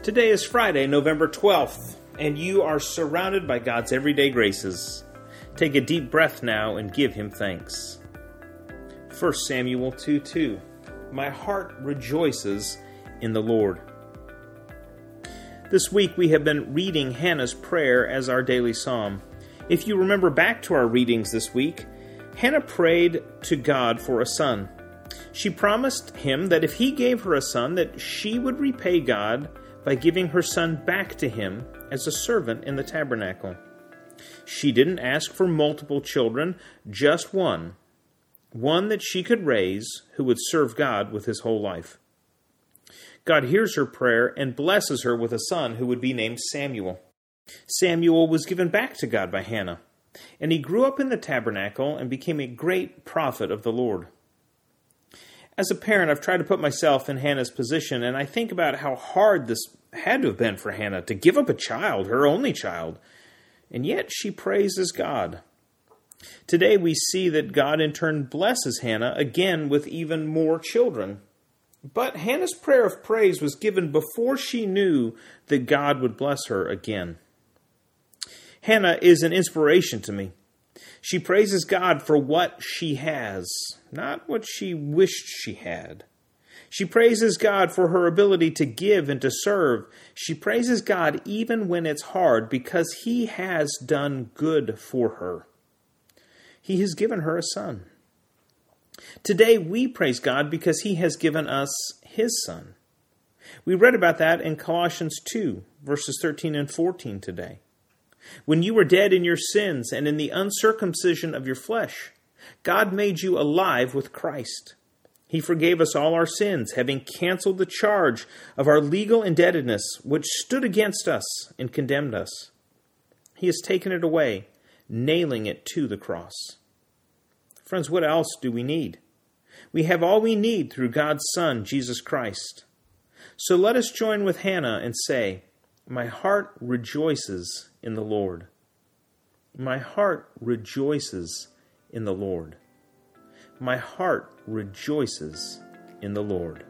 Today is Friday, November 12th, and you are surrounded by God's everyday graces. Take a deep breath now and give Him thanks. 1 Samuel 2 2. My heart rejoices in the Lord. This week we have been reading Hannah's prayer as our daily psalm. If you remember back to our readings this week, Hannah prayed to God for a son. She promised him that if he gave her a son that she would repay God by giving her son back to him as a servant in the tabernacle. She didn't ask for multiple children, just one, one that she could raise who would serve God with his whole life. God hears her prayer and blesses her with a son who would be named Samuel. Samuel was given back to God by Hannah, and he grew up in the tabernacle and became a great prophet of the Lord. As a parent, I've tried to put myself in Hannah's position, and I think about how hard this had to have been for Hannah to give up a child, her only child, and yet she praises God. Today we see that God in turn blesses Hannah again with even more children. But Hannah's prayer of praise was given before she knew that God would bless her again. Hannah is an inspiration to me. She praises God for what she has, not what she wished she had. She praises God for her ability to give and to serve. She praises God even when it's hard because He has done good for her. He has given her a son. Today we praise God because He has given us His Son. We read about that in Colossians 2, verses 13 and 14 today. When you were dead in your sins and in the uncircumcision of your flesh, God made you alive with Christ. He forgave us all our sins, having canceled the charge of our legal indebtedness, which stood against us and condemned us. He has taken it away, nailing it to the cross. Friends, what else do we need? We have all we need through God's Son, Jesus Christ. So let us join with Hannah and say, My heart rejoices in the Lord. My heart rejoices in the Lord. My heart rejoices in the Lord.